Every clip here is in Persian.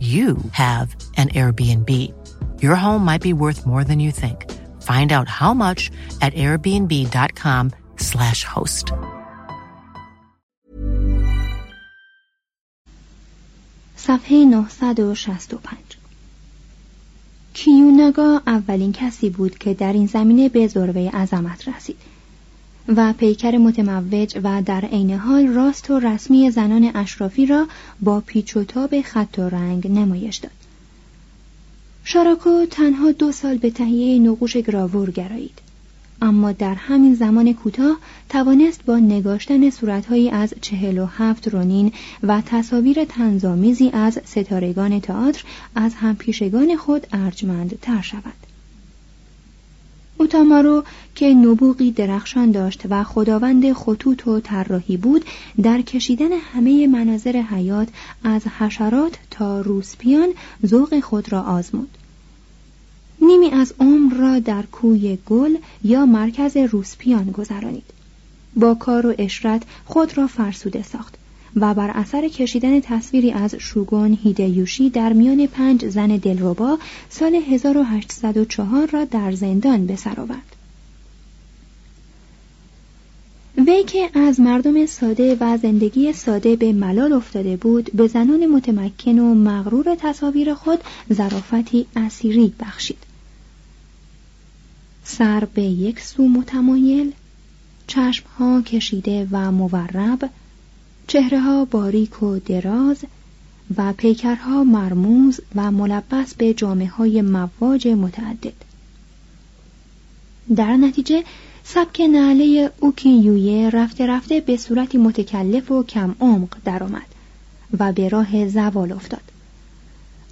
you have an Airbnb. Your home might be worth more than you think. Find out how much at airbnb.com/slash host. صفحه 965 کیوناگا اولین کسی بود که در این زمینه به ذروه عظمت رسید و پیکر متموج و در عین حال راست و رسمی زنان اشرافی را با پیچ و تاب خط و رنگ نمایش داد. شاراکو تنها دو سال به تهیه نقوش گراور گرایید. اما در همین زمان کوتاه توانست با نگاشتن صورتهایی از چهل و هفت رونین و تصاویر تنظامیزی از ستارگان تئاتر از همپیشگان خود ارجمند تر شود. اوتامارو که نبوغی درخشان داشت و خداوند خطوط و طراحی بود در کشیدن همه مناظر حیات از حشرات تا روسپیان ذوق خود را آزمود. نیمی از عمر را در کوی گل یا مرکز روسپیان گذرانید. با کار و اشرت خود را فرسوده ساخت. و بر اثر کشیدن تصویری از شوگون هیدیوشی در میان پنج زن دلربا سال 1804 را در زندان به سر آورد. وی که از مردم ساده و زندگی ساده به ملال افتاده بود به زنان متمکن و مغرور تصاویر خود ظرافتی اسیری بخشید سر به یک سو متمایل چشمها کشیده و مورب چهره ها باریک و دراز و پیکرها مرموز و ملبس به جامعه های مواج متعدد. در نتیجه سبک نعله اوکیویه رفته رفته به صورتی متکلف و کم عمق درآمد و به راه زوال افتاد.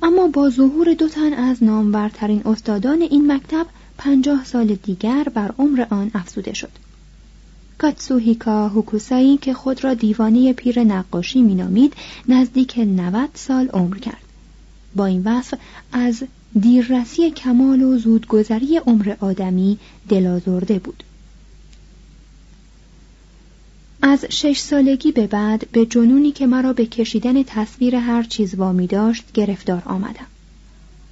اما با ظهور دو تن از نامورترین استادان این مکتب پنجاه سال دیگر بر عمر آن افزوده شد. کاتسوهیکا هوکوسایی که خود را دیوانه پیر نقاشی مینامید نزدیک 90 سال عمر کرد. با این وصف از دیررسی کمال و زودگذری عمر آدمی دلازرده بود. از شش سالگی به بعد به جنونی که مرا به کشیدن تصویر هر چیز وامی داشت گرفتار آمدم.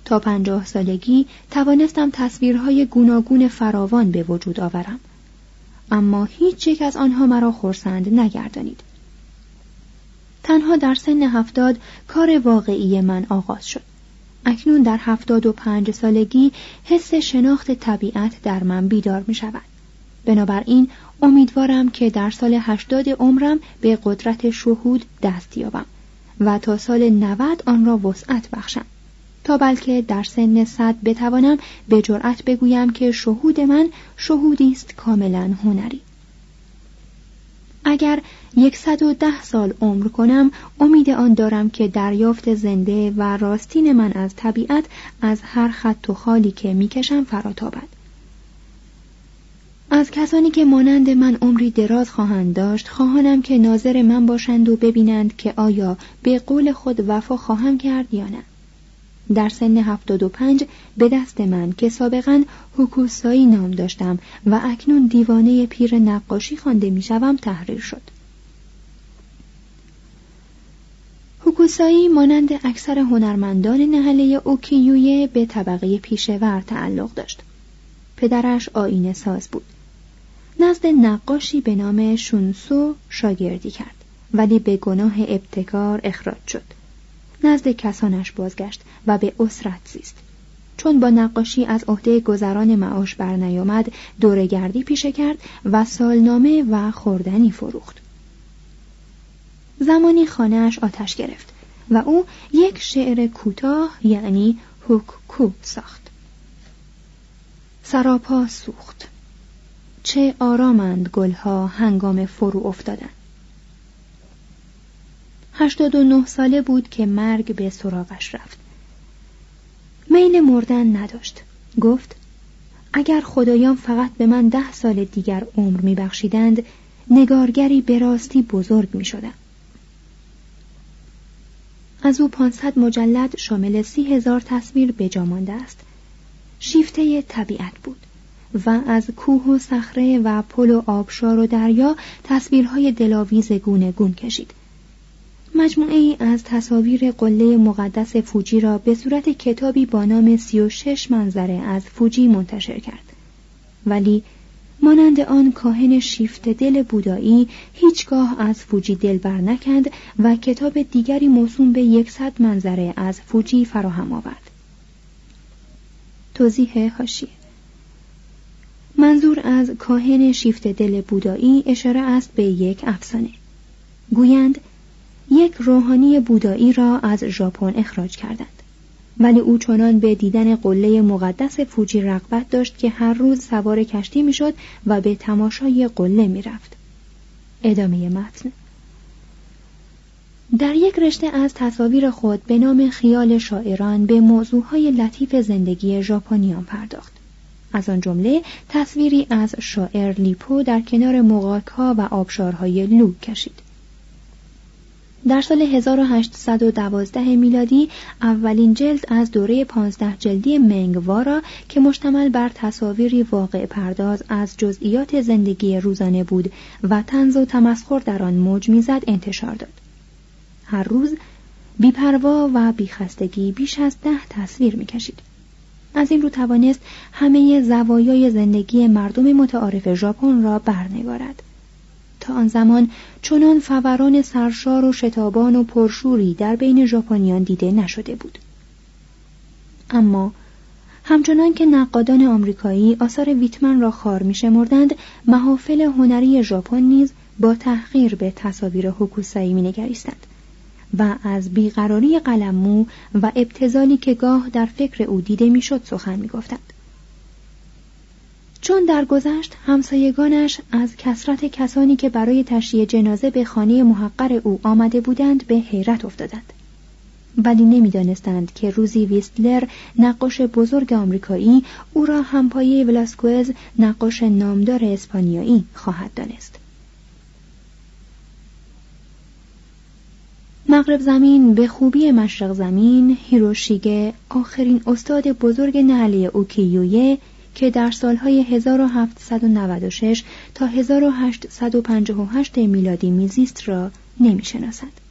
تا پنجاه سالگی توانستم تصویرهای گوناگون فراوان به وجود آورم. اما هیچ یک از آنها مرا خورسند نگردانید. تنها در سن هفتاد کار واقعی من آغاز شد. اکنون در هفتاد و پنج سالگی حس شناخت طبیعت در من بیدار می شود. بنابراین امیدوارم که در سال هشتاد عمرم به قدرت شهود دست یابم و تا سال نود آن را وسعت بخشم. تا بلکه در سن صد بتوانم به جرأت بگویم که شهود من شهودی است کاملا هنری. اگر یکصد و ده سال عمر کنم امید آن دارم که دریافت زنده و راستین من از طبیعت از هر خط و خالی که می‌کشم فراتابد. از کسانی که مانند من عمری دراز خواهند داشت خواهانم که ناظر من باشند و ببینند که آیا به قول خود وفا خواهم کرد یا نه. در سن هفتاد و پنج به دست من که سابقا حکوسایی نام داشتم و اکنون دیوانه پیر نقاشی خوانده می‌شوم تحریر شد. حکوسایی مانند اکثر هنرمندان نهله اوکیویه به طبقه پیشور تعلق داشت. پدرش آینه ساز بود. نزد نقاشی به نام شونسو شاگردی کرد ولی به گناه ابتکار اخراج شد. نزد کسانش بازگشت و به اسرت زیست. چون با نقاشی از عهده گذران معاش برنیامد دورگردی پیشه کرد و سالنامه و خوردنی فروخت. زمانی خانهاش آتش گرفت و او یک شعر کوتاه یعنی هوک ساخت. سراپا سوخت. چه آرامند گلها هنگام فرو افتادن. هشتاد و نه ساله بود که مرگ به سراغش رفت. میل مردن نداشت. گفت اگر خدایان فقط به من ده سال دیگر عمر میبخشیدند نگارگری به راستی بزرگ می شدم. از او پانصد مجلد شامل سی هزار تصویر به مانده است. شیفته طبیعت بود و از کوه و صخره و پل و آبشار و دریا تصویرهای دلاویز گونه گون کشید. مجموعه ای از تصاویر قله مقدس فوجی را به صورت کتابی با نام سی و شش منظره از فوجی منتشر کرد. ولی مانند آن کاهن شیفت دل بودایی هیچگاه از فوجی دل بر نکند و کتاب دیگری موسوم به یکصد منظره از فوجی فراهم آورد. توضیح هاشیه منظور از کاهن شیفت دل بودایی اشاره است به یک افسانه. گویند یک روحانی بودایی را از ژاپن اخراج کردند. ولی او چنان به دیدن قله مقدس فوجی رغبت داشت که هر روز سوار کشتی می‌شد و به تماشای قله می‌رفت. ادامه متن. در یک رشته از تصاویر خود به نام خیال شاعران به موضوعهای لطیف زندگی ژاپنیان پرداخت. از آن جمله تصویری از شاعر لیپو در کنار مقاکها و آبشارهای لو کشید. در سال 1812 میلادی اولین جلد از دوره 15 جلدی منگوارا که مشتمل بر تصاویری واقع پرداز از جزئیات زندگی روزانه بود و تنز و تمسخر در آن موج می‌زد انتشار داد. هر روز بیپروا و بیخستگی بیش از ده تصویر می‌کشید. از این رو توانست همه زوایای زندگی مردم متعارف ژاپن را برنگارد. تا آن زمان چنان فوران سرشار و شتابان و پرشوری در بین ژاپنیان دیده نشده بود. اما همچنان که نقادان آمریکایی آثار ویتمن را خار میشمردند محافل هنری ژاپن نیز با تحقیر به تصاویر حکوسایی مینگریستند و از بیقراری قلممو و ابتزالی که گاه در فکر او دیده می‌شد سخن می‌گفتند. چون درگذشت همسایگانش از کسرت کسانی که برای تشییع جنازه به خانه محقر او آمده بودند به حیرت افتادند. ولی نمی‌دانستند که روزی ویستلر نقاش بزرگ آمریکایی او را همپایه ولاسکوز نقاش نامدار اسپانیایی خواهد دانست. مغرب زمین به خوبی مشرق زمین هیروشیگه آخرین استاد بزرگ نهله اوکیویه که در سالهای 1796 تا 1858 میلادی میزیست را نمی‌شناسد.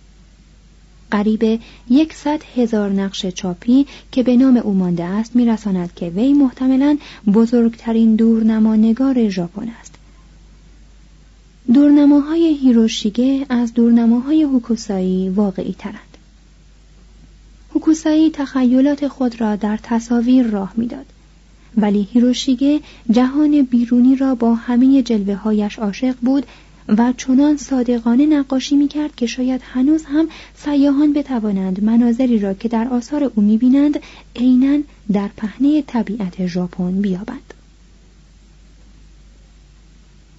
قریب یکصد هزار نقش چاپی که به نام او مانده است میرساند که وی محتملا بزرگترین دورنمانگار ژاپن است. دورنماهای هیروشیگه از دورنماهای هوکوسایی واقعی ترند هوکوسایی تخیلات خود را در تصاویر راه می‌داد. ولی هیروشیگه جهان بیرونی را با همه جلوه هایش عاشق بود و چنان صادقانه نقاشی می کرد که شاید هنوز هم سیاهان بتوانند مناظری را که در آثار او می بینند عینا در پهنه طبیعت ژاپن بیابند.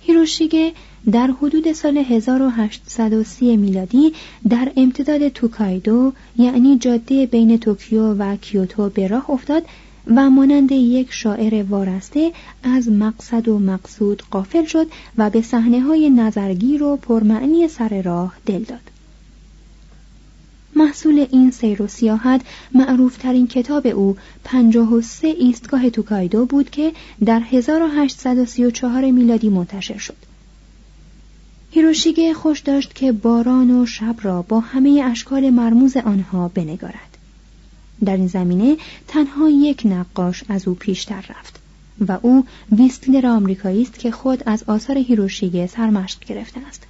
هیروشیگه در حدود سال 1830 میلادی در امتداد توکایدو یعنی جاده بین توکیو و کیوتو به راه افتاد و مانند یک شاعر وارسته از مقصد و مقصود قافل شد و به صحنه های نظرگیر و پرمعنی سر راه دل داد محصول این سیر و سیاحت معروفترین کتاب او 53 ایستگاه توکایدو بود که در 1834 میلادی منتشر شد. هیروشیگه خوش داشت که باران و شب را با همه اشکال مرموز آنها بنگارد. در این زمینه تنها یک نقاش از او پیشتر رفت و او ویستلر آمریکایی است که خود از آثار هیروشیگه سرمشق گرفته است.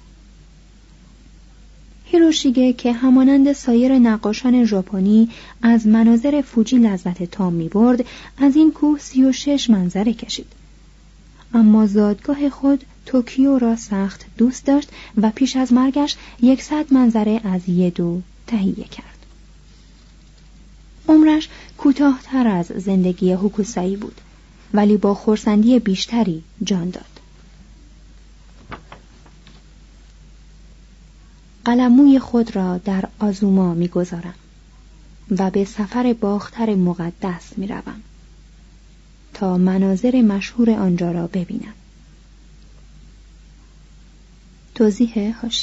هیروشیگه که همانند سایر نقاشان ژاپنی از مناظر فوجی لذت تام می برد از این کوه سی و شش منظره کشید اما زادگاه خود توکیو را سخت دوست داشت و پیش از مرگش یکصد منظره از یدو تهیه کرد عمرش کوتاهتر از زندگی هوکوسایی بود ولی با خورسندی بیشتری جان داد. قلموی خود را در آزوما می‌گذارم و به سفر باختر مقدس می‌روم تا مناظر مشهور آنجا را ببینم. توضیح هاشی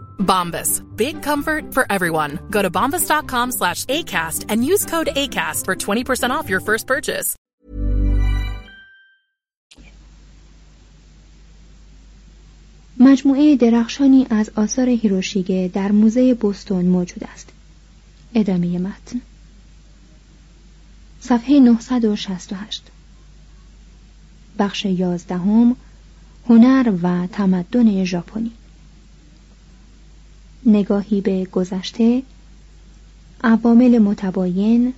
Bombas. Big comfort for everyone. Go to bombas.com slash ACAST and use code ACAST for 20% off your first purchase. مجموعه درخشانی از آثار هیروشیگه در موزه بوستون موجود است. ادامه متن صفحه 968 بخش یازدهم هنر و تمدن ژاپنی نگاهی به گذشته عوامل متباین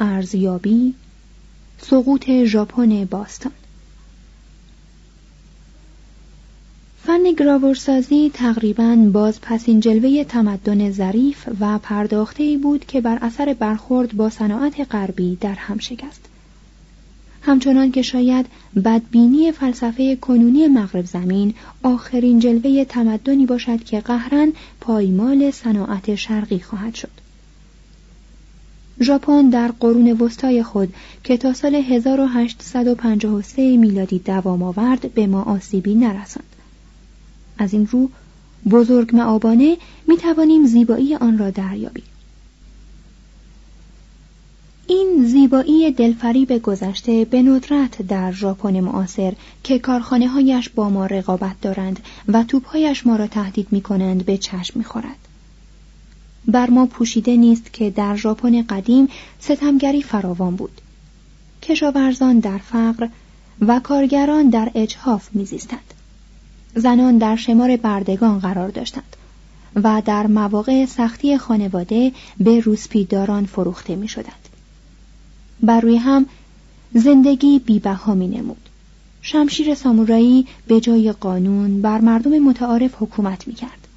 ارزیابی سقوط ژاپن باستان. فن گراورسازی تقریبا باز پسین جلوه تمدن ظریف و پرداخته بود که بر اثر برخورد با صناعت غربی در هم شکست. همچنان که شاید بدبینی فلسفه کنونی مغرب زمین آخرین جلوه تمدنی باشد که قهرن پایمال صناعت شرقی خواهد شد. ژاپن در قرون وسطای خود که تا سال 1853 میلادی دوام آورد به ما آسیبی نرساند. از این رو بزرگ معابانه می توانیم زیبایی آن را دریابیم. این زیبایی دلفریب گذشته به ندرت در ژاپن معاصر که کارخانه هایش با ما رقابت دارند و توپهایش ما را تهدید می کنند به چشم می خورد. بر ما پوشیده نیست که در ژاپن قدیم ستمگری فراوان بود. کشاورزان در فقر و کارگران در اجحاف میزیستند. زنان در شمار بردگان قرار داشتند و در مواقع سختی خانواده به روسپیداران فروخته می شدند. بر روی هم زندگی بیبها می نمود. شمشیر سامورایی به جای قانون بر مردم متعارف حکومت می کرد.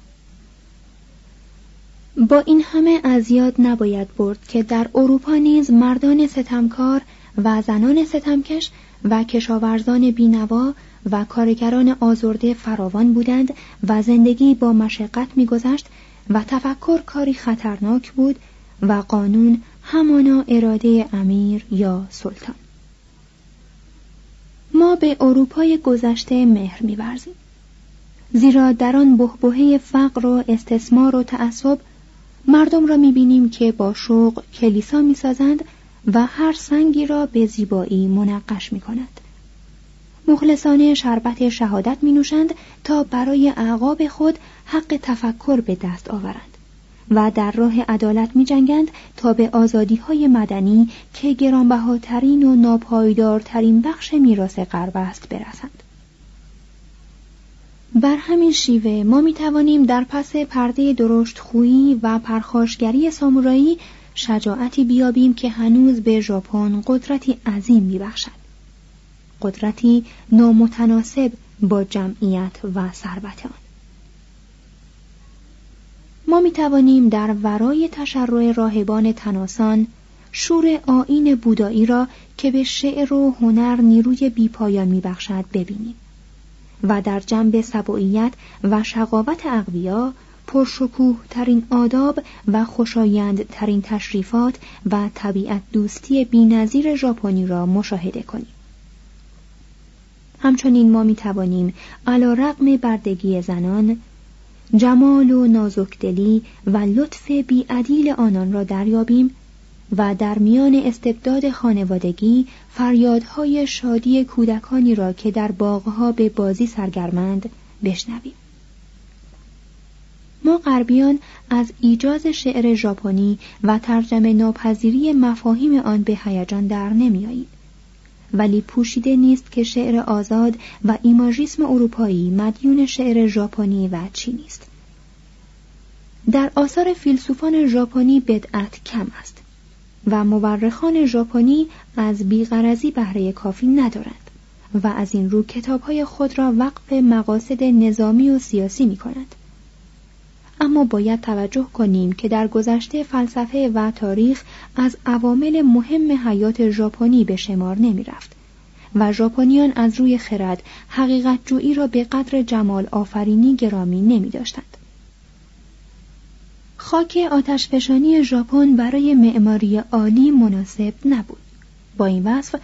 با این همه از یاد نباید برد که در اروپا نیز مردان ستمکار و زنان ستمکش و کشاورزان بینوا و کارگران آزرده فراوان بودند و زندگی با مشقت میگذشت و تفکر کاری خطرناک بود و قانون همانا اراده امیر یا سلطان. ما به اروپای گذشته مهر میورزیم. زیرا در آن بهبهه فقر و استثمار و تعصب مردم را می‌بینیم که با شوق کلیسا می‌سازند و هر سنگی را به زیبایی منقش می‌کنند مخلصانه شربت شهادت می نوشند تا برای اعقاب خود حق تفکر به دست آورند. و در راه عدالت می جنگند تا به آزادی های مدنی که گرانبهاترین و ناپایدارترین بخش میراث غرب است برسند. بر همین شیوه ما می توانیم در پس پرده درشت و پرخاشگری سامورایی شجاعتی بیابیم که هنوز به ژاپن قدرتی عظیم میبخشد قدرتی نامتناسب با جمعیت و ثروت ما می توانیم در ورای تشرع راهبان تناسان شور آین بودایی را که به شعر و هنر نیروی بیپایان میبخشد ببینیم و در جنب سبوعیت و شقاوت اقویا پرشکوه ترین آداب و خوشایند ترین تشریفات و طبیعت دوستی بینظیر ژاپنی را مشاهده کنیم. همچنین ما می توانیم علا رقم بردگی زنان جمال و نازکدلی و لطف بیعدیل آنان را دریابیم و در میان استبداد خانوادگی فریادهای شادی کودکانی را که در باغها به بازی سرگرمند بشنویم. ما غربیان از ایجاز شعر ژاپنی و ترجمه ناپذیری مفاهیم آن به هیجان در نمیآییم ولی پوشیده نیست که شعر آزاد و ایماژیسم اروپایی مدیون شعر ژاپنی و چینی است در آثار فیلسوفان ژاپنی بدعت کم است و مورخان ژاپنی از بیغرزی بهره کافی ندارند و از این رو کتابهای خود را وقف مقاصد نظامی و سیاسی می کنند. اما باید توجه کنیم که در گذشته فلسفه و تاریخ از عوامل مهم حیات ژاپنی به شمار نمی رفت و ژاپنیان از روی خرد حقیقت جویی را به قدر جمال آفرینی گرامی نمی داشتند. خاک آتشفشانی ژاپن برای معماری عالی مناسب نبود. با این وصف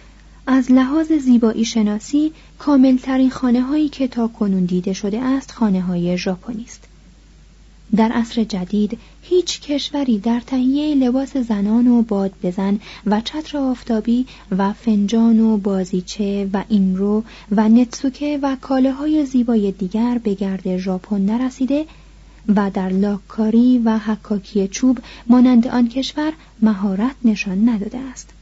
از لحاظ زیبایی شناسی کاملترین خانه هایی که تا کنون دیده شده است خانه های ژاپنی است. در عصر جدید هیچ کشوری در تهیه لباس زنان و باد بزن و چتر آفتابی و فنجان و بازیچه و اینرو و نتسوکه و کاله های زیبای دیگر به گرد ژاپن نرسیده و در لاککاری و حکاکی چوب مانند آن کشور مهارت نشان نداده است.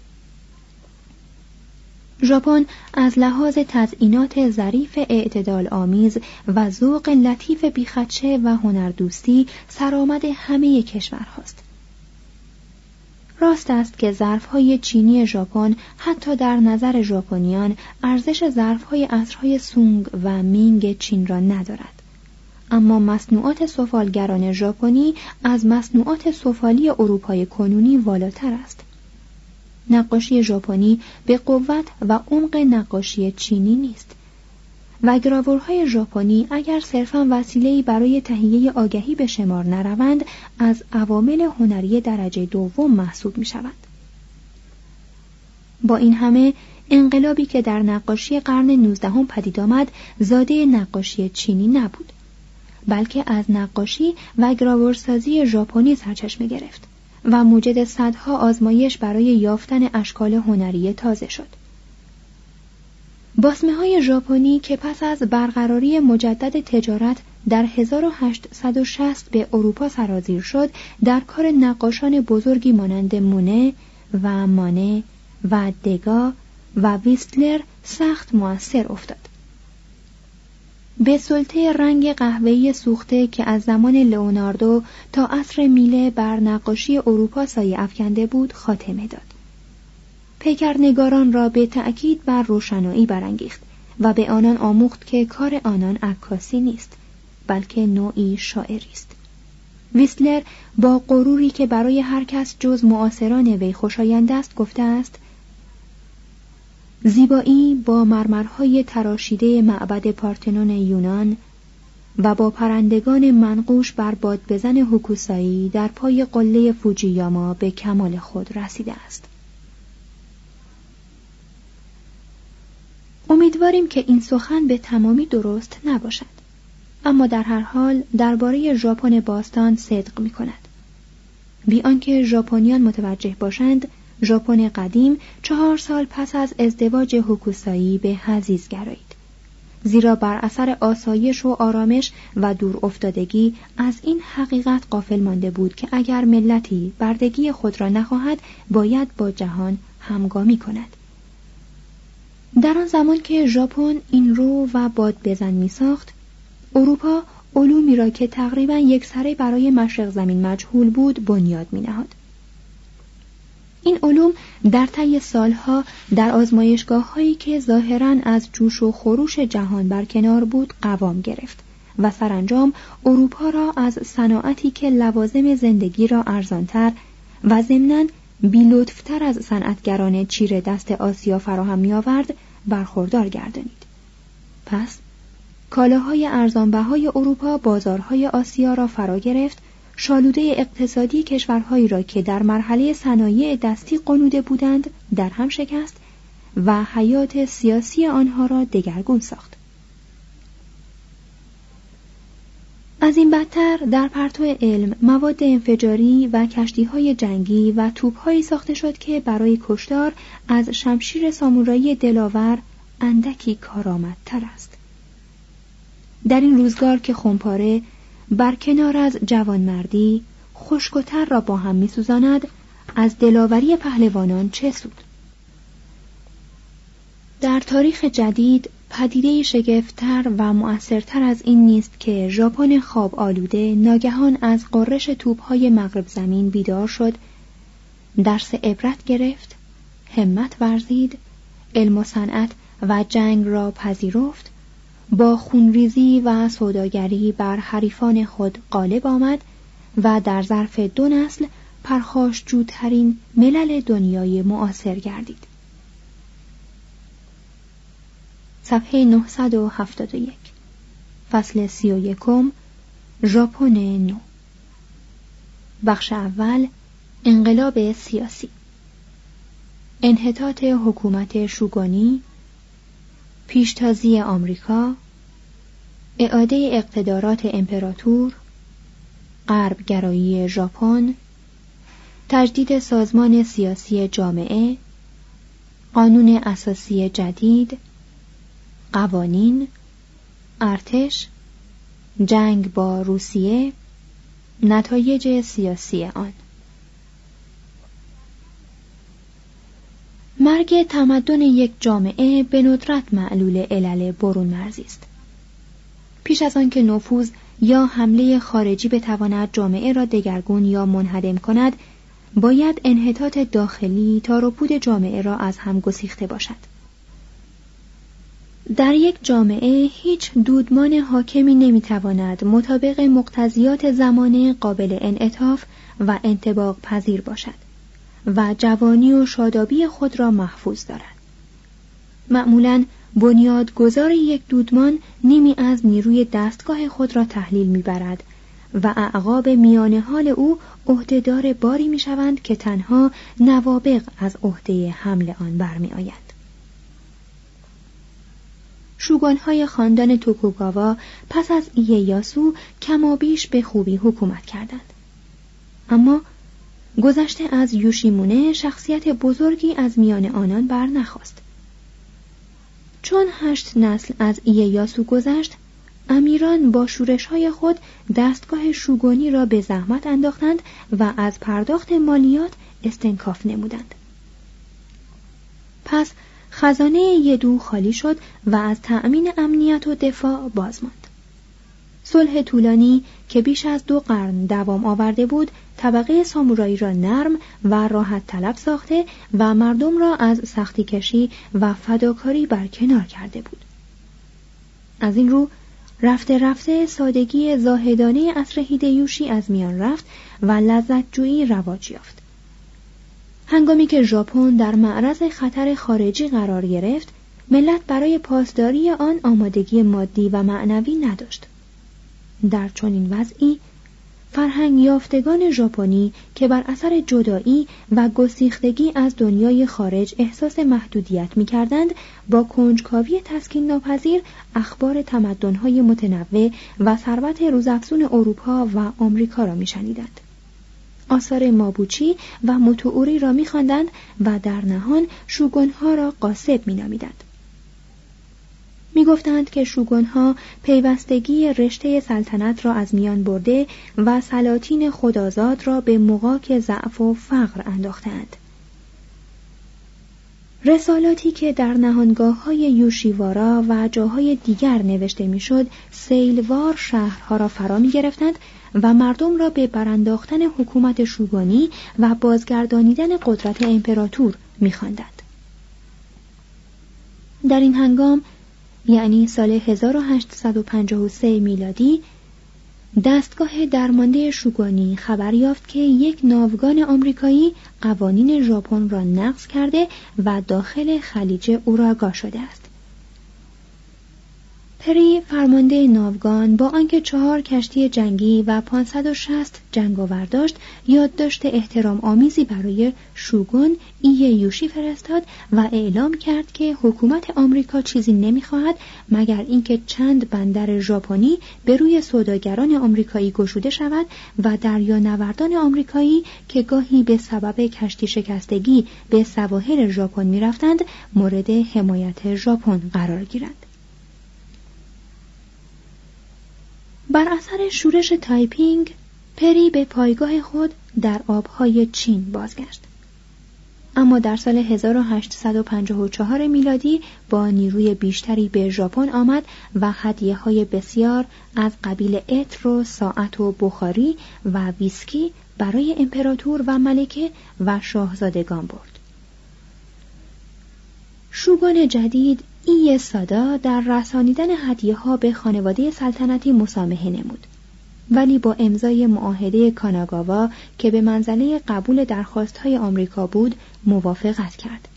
ژاپن از لحاظ تزئینات ظریف اعتدال آمیز و ذوق لطیف بیخدشه و هنردوستی سرآمد همه کشورهاست. راست است که ظرفهای چینی ژاپن حتی در نظر ژاپنیان ارزش ظرفهای عصرهای سونگ و مینگ چین را ندارد. اما مصنوعات سفالگران ژاپنی از مصنوعات سفالی اروپای کنونی والاتر است. نقاشی ژاپنی به قوت و عمق نقاشی چینی نیست و گراورهای ژاپنی اگر صرفا وسیله‌ای برای تهیه آگهی به شمار نروند از عوامل هنری درجه دوم محسوب می شود. با این همه انقلابی که در نقاشی قرن نوزدهم پدید آمد زاده نقاشی چینی نبود بلکه از نقاشی و گراورسازی ژاپنی سرچشمه گرفت و موجد صدها آزمایش برای یافتن اشکال هنری تازه شد. باسمه های ژاپنی که پس از برقراری مجدد تجارت در 1860 به اروپا سرازیر شد در کار نقاشان بزرگی مانند مونه و مانه و دگا و ویستلر سخت موثر افتاد. به سلطه رنگ قهوه‌ای سوخته که از زمان لئوناردو تا عصر میله بر نقاشی اروپا سایه افکنده بود خاتمه داد. پیکرنگاران را به تأکید بر روشنایی برانگیخت و به آنان آموخت که کار آنان عکاسی نیست بلکه نوعی شاعری است. ویسلر با غروری که برای هر کس جز معاصران وی خوشایند است گفته است زیبایی با مرمرهای تراشیده معبد پارتنون یونان و با پرندگان منقوش بر باد بزن در پای قله فوجیاما به کمال خود رسیده است. امیدواریم که این سخن به تمامی درست نباشد اما در هر حال درباره ژاپن باستان صدق می کند بی آنکه ژاپنیان متوجه باشند ژاپن قدیم چهار سال پس از ازدواج هوکوسایی به حزیز گرایید زیرا بر اثر آسایش و آرامش و دور افتادگی از این حقیقت قافل مانده بود که اگر ملتی بردگی خود را نخواهد باید با جهان همگامی کند در آن زمان که ژاپن این رو و باد بزن می ساخت اروپا علومی را که تقریبا یک سره برای مشرق زمین مجهول بود بنیاد می نهاد. این علوم در طی سالها در آزمایشگاه هایی که ظاهرا از جوش و خروش جهان برکنار بود قوام گرفت و سرانجام اروپا را از صناعتی که لوازم زندگی را ارزانتر و ضمنا بیلطفتر از صنعتگران چیر دست آسیا فراهم می آورد برخوردار گردانید. پس کالاهای ارزانبهای اروپا بازارهای آسیا را فرا گرفت شالوده اقتصادی کشورهایی را که در مرحله صنایع دستی قنوده بودند در هم شکست و حیات سیاسی آنها را دگرگون ساخت. از این بدتر در پرتو علم مواد انفجاری و کشتی های جنگی و توپ ساخته شد که برای کشتار از شمشیر سامورایی دلاور اندکی کارآمدتر است. در این روزگار که خمپاره بر کنار از جوانمردی خشکتر را با هم میسوزاند از دلاوری پهلوانان چه سود؟ در تاریخ جدید پدیده شگفتتر و مؤثرتر از این نیست که ژاپن خواب آلوده ناگهان از قررش توپهای مغرب زمین بیدار شد درس عبرت گرفت همت ورزید علم و صنعت و جنگ را پذیرفت با خونریزی و سوداگری بر حریفان خود غالب آمد و در ظرف دو نسل پرخاشجوترین ملل دنیای معاصر گردید. صفحه 971 فصل سی و یکم ژاپن نو بخش اول انقلاب سیاسی انحطاط حکومت شوگانی پیشتازی آمریکا اعاده اقتدارات امپراتور غربگرایی ژاپن تجدید سازمان سیاسی جامعه قانون اساسی جدید قوانین ارتش جنگ با روسیه نتایج سیاسی آن. مرگ تمدن یک جامعه به ندرت معلول علل برون مرزی است. پیش از آنکه نفوذ یا حمله خارجی بتواند جامعه را دگرگون یا منهدم کند باید انحطاط داخلی تا رپود جامعه را از هم گسیخته باشد. در یک جامعه هیچ دودمان حاکمی نمی‌تواند مطابق مقتضیات زمانه قابل انعطاف و انتباق پذیر باشد. و جوانی و شادابی خود را محفوظ دارد. معمولا بنیادگذار یک دودمان نیمی از نیروی دستگاه خود را تحلیل می‌برد و اعقاب میان حال او عهدهدار باری می‌شوند که تنها نوابق از عهده حمل آن برمیآید. شوگانهای خاندان توکوگاوا پس از ایهیاسو کمابیش به خوبی حکومت کردند. اما گذشته از یوشیمونه شخصیت بزرگی از میان آنان بر نخواست چون هشت نسل از ایهیاسو گذشت امیران با شورش های خود دستگاه شوگانی را به زحمت انداختند و از پرداخت مالیات استنکاف نمودند پس خزانه یدو خالی شد و از تأمین امنیت و دفاع باز ماند. صلح طولانی که بیش از دو قرن دوام آورده بود طبقه سامورایی را نرم و راحت طلب ساخته و مردم را از سختی کشی و فداکاری برکنار کرده بود. از این رو رفته رفته سادگی زاهدانه اصر هیدیوشی از میان رفت و لذت جویی رواج یافت. هنگامی که ژاپن در معرض خطر خارجی قرار گرفت ملت برای پاسداری آن آمادگی مادی و معنوی نداشت در چنین وضعی فرهنگ یافتگان ژاپنی که بر اثر جدایی و گسیختگی از دنیای خارج احساس محدودیت می کردند با کنجکاوی تسکین ناپذیر اخبار تمدنهای متنوع و ثروت روزافزون اروپا و آمریکا را می شنیدند. آثار مابوچی و متووری را می و در نهان شوگونها را قاسب می. گفتند که شوگونها پیوستگی رشته سلطنت را از میان برده و سلاطین خدازاد را به مقاک ضعف و فقر انداختند. رسالاتی که در نهانگاه های یوشیوارا و جاهای دیگر نوشته می‌شد سیلوار شهرها را فرا می گرفتند و مردم را به برانداختن حکومت شوگانی و بازگردانیدن قدرت امپراتور میخواندند. در این هنگام یعنی سال 1853 میلادی دستگاه درمانده شوگانی خبر یافت که یک ناوگان آمریکایی قوانین ژاپن را نقض کرده و داخل خلیج اوراگا شده است. پری فرمانده ناوگان با آنکه چهار کشتی جنگی و 560 جنگاور داشت یادداشت احترام آمیزی برای شوگون ای یوشی فرستاد و اعلام کرد که حکومت آمریکا چیزی نمی‌خواهد مگر اینکه چند بندر ژاپنی به روی سوداگران آمریکایی گشوده شود و دریانوردان آمریکایی که گاهی به سبب کشتی شکستگی به سواحل ژاپن می‌رفتند مورد حمایت ژاپن قرار گیرند. بر اثر شورش تایپینگ پری به پایگاه خود در آبهای چین بازگشت. اما در سال 1854 میلادی با نیروی بیشتری به ژاپن آمد و هدیه های بسیار از قبیل عطر و ساعت و بخاری و ویسکی برای امپراتور و ملکه و شاهزادگان برد. شوگان جدید ای سادا در رسانیدن هدیه ها به خانواده سلطنتی مسامحه نمود. ولی با امضای معاهده کاناگاوا که به منزله قبول درخواست های آمریکا بود موافقت کرد.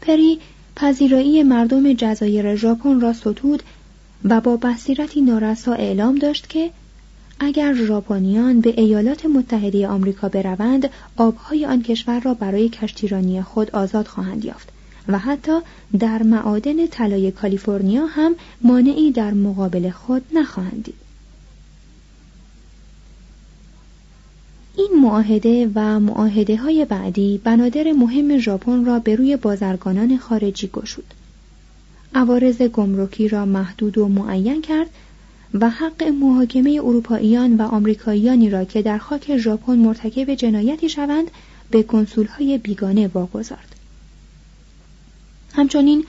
پری پذیرایی مردم جزایر ژاپن را ستود و با بصیرتی نارسا اعلام داشت که اگر ژاپنیان به ایالات متحده آمریکا بروند آبهای آن کشور را برای کشتیرانی خود آزاد خواهند یافت. و حتی در معادن طلای کالیفرنیا هم مانعی در مقابل خود نخواهند دید. این معاهده و معاهده های بعدی بنادر مهم ژاپن را به روی بازرگانان خارجی گشود. عوارض گمرکی را محدود و معین کرد و حق محاکمه اروپاییان و آمریکاییانی را که در خاک ژاپن مرتکب جنایتی شوند به کنسولهای بیگانه واگذارد. همچنین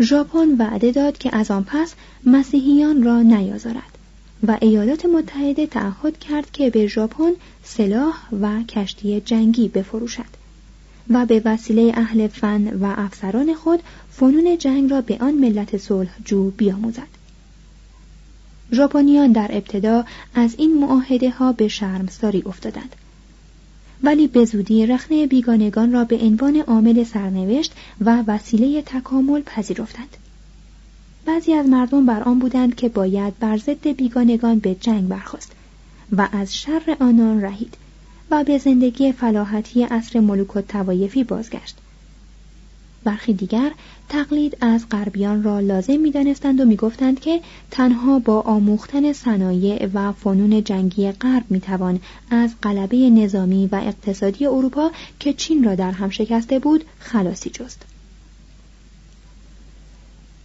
ژاپن وعده داد که از آن پس مسیحیان را نیازارد و ایالات متحده تعهد کرد که به ژاپن سلاح و کشتی جنگی بفروشد و به وسیله اهل فن و افسران خود فنون جنگ را به آن ملت صلح جو بیاموزد. ژاپنیان در ابتدا از این معاهده ها به شرمساری افتادند. ولی به زودی رخنه بیگانگان را به عنوان عامل سرنوشت و وسیله تکامل پذیرفتند. بعضی از مردم بر آن بودند که باید بر ضد بیگانگان به جنگ برخواست و از شر آنان رهید و به زندگی فلاحتی عصر ملوک و توایفی بازگشت. برخی دیگر تقلید از غربیان را لازم می دانستند و می گفتند که تنها با آموختن صنایع و فنون جنگی غرب می توان از غلبه نظامی و اقتصادی اروپا که چین را در هم شکسته بود خلاصی جست.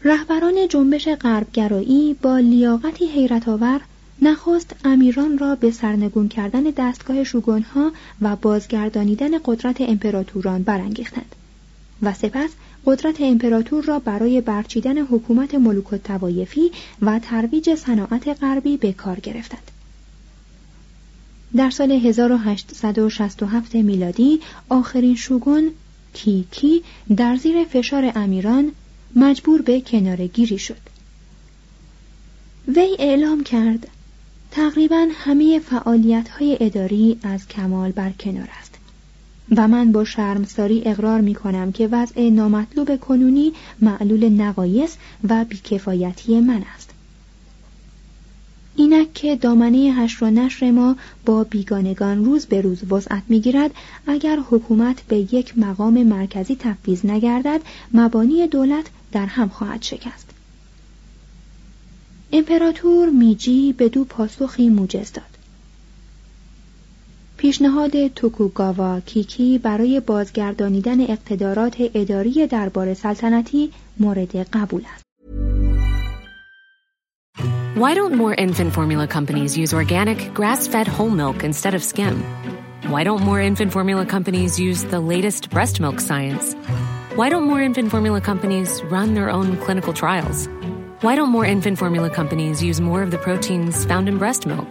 رهبران جنبش غربگرایی با لیاقتی حیرت آور نخست امیران را به سرنگون کردن دستگاه شوگونها و بازگردانیدن قدرت امپراتوران برانگیختند و سپس قدرت امپراتور را برای برچیدن حکومت ملوک توایفی و ترویج صناعت غربی به کار گرفتند. در سال 1867 میلادی آخرین شوگون کیکی در زیر فشار امیران مجبور به کنارگیری شد. وی اعلام کرد تقریبا همه فعالیت های اداری از کمال بر کنار است. و من با شرمساری اقرار می کنم که وضع نامطلوب کنونی معلول نقایص و بیکفایتی من است. اینک که دامنه هشت و نشر ما با بیگانگان روز به روز وسعت می‌گیرد اگر حکومت به یک مقام مرکزی تفویض نگردد مبانی دولت در هم خواهد شکست امپراتور میجی به دو پاسخی موجز داد پیشنهاد توکوگاوا کیکی برای بازگردانیدن اقتدارات اداری دربار سلطنتی مورد قبول است. Why don't more infant formula companies use organic, grass fed whole milk instead of skim? Why don't more infant formula companies use the latest breast milk science? Why don't more infant formula companies run their own clinical trials? Why don't more infant formula companies use more of the proteins found in breast milk?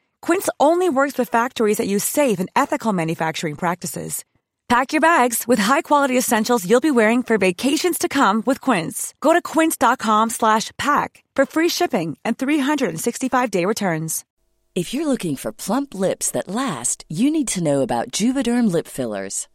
Quince only works with factories that use safe and ethical manufacturing practices. Pack your bags with high-quality essentials you'll be wearing for vacations to come with Quince. Go to quince.com/pack for free shipping and 365-day returns. If you're looking for plump lips that last, you need to know about Juvederm lip fillers.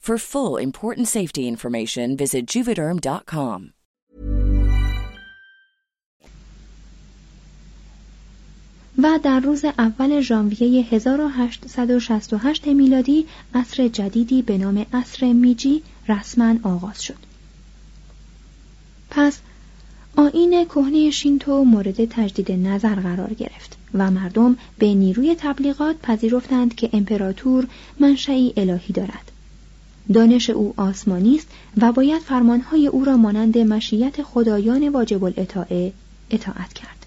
For full important safety information, visit juvederm.com. و در روز اول ژانویه 1868 میلادی عصر جدیدی به نام عصر میجی رسما آغاز شد. پس آین کهنه شینتو مورد تجدید نظر قرار گرفت و مردم به نیروی تبلیغات پذیرفتند که امپراتور منشئی الهی دارد. دانش او آسمانی است و باید فرمانهای او را مانند مشیت خدایان واجب الاطاعه اطاعت کرد.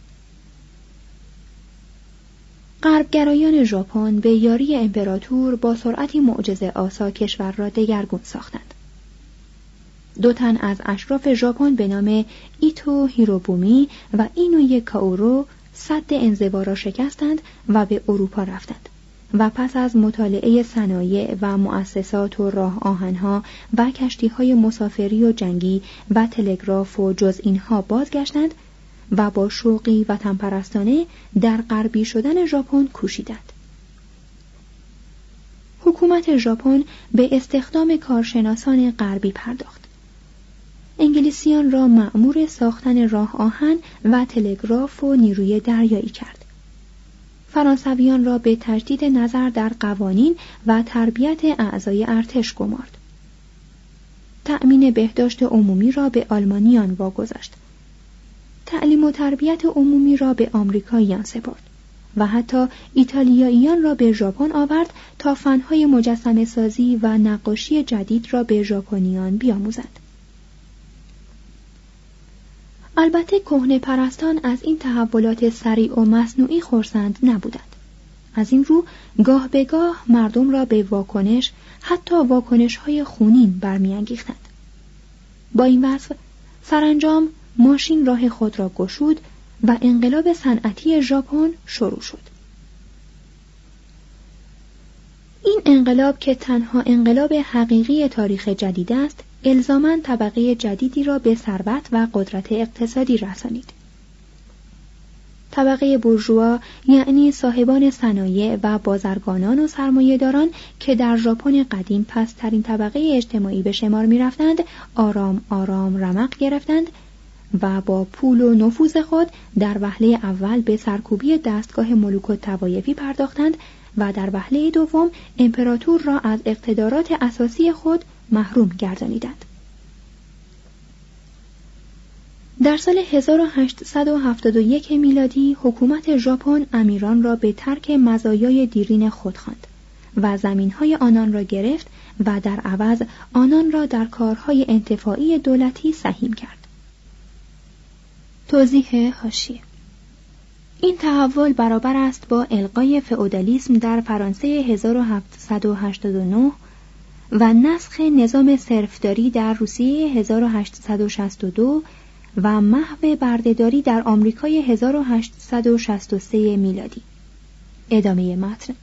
غربگرایان ژاپن به یاری امپراتور با سرعتی معجزه آسا کشور را دگرگون ساختند. دو تن از اشراف ژاپن به نام ایتو هیروبومی و اینوی کاورو صد انزوا را شکستند و به اروپا رفتند و پس از مطالعه صنایع و مؤسسات و راه آهنها و کشتی های مسافری و جنگی و تلگراف و جز اینها بازگشتند و با شوقی و تنپرستانه در غربی شدن ژاپن کوشیدند. حکومت ژاپن به استخدام کارشناسان غربی پرداخت. انگلیسیان را مأمور ساختن راه آهن و تلگراف و نیروی دریایی کرد. فرانسویان را به تجدید نظر در قوانین و تربیت اعضای ارتش گمارد. تأمین بهداشت عمومی را به آلمانیان واگذاشت. تعلیم و تربیت عمومی را به آمریکاییان سپرد و حتی ایتالیاییان را به ژاپن آورد تا فنهای مجسمه سازی و نقاشی جدید را به ژاپنیان بیاموزد. البته کهنه پرستان از این تحولات سریع و مصنوعی خورسند نبودند. از این رو گاه به گاه مردم را به واکنش حتی واکنش های خونین برمیانگیختند. با این وصف سرانجام ماشین راه خود را گشود و انقلاب صنعتی ژاپن شروع شد. این انقلاب که تنها انقلاب حقیقی تاریخ جدید است، الزاما طبقه جدیدی را به ثروت و قدرت اقتصادی رسانید. طبقه بورژوا یعنی صاحبان صنایع و بازرگانان و سرمایهداران که در ژاپن قدیم پسترین طبقه اجتماعی به شمار می‌رفتند آرام آرام رمق گرفتند و با پول و نفوذ خود در وهله اول به سرکوبی دستگاه ملوک و توایفی پرداختند و در وهله دوم امپراتور را از اقتدارات اساسی خود محروم گردانیدند. در سال 1871 میلادی حکومت ژاپن امیران را به ترک مزایای دیرین خود خواند و زمینهای آنان را گرفت و در عوض آنان را در کارهای انتفاعی دولتی سهیم کرد. توضیح هاشیه این تحول برابر است با القای فئودالیسم در فرانسه 1789 و نسخ نظام صرفداری در روسیه 1862 و محو بردهداری در آمریکای 1863 میلادی. ادامه متن.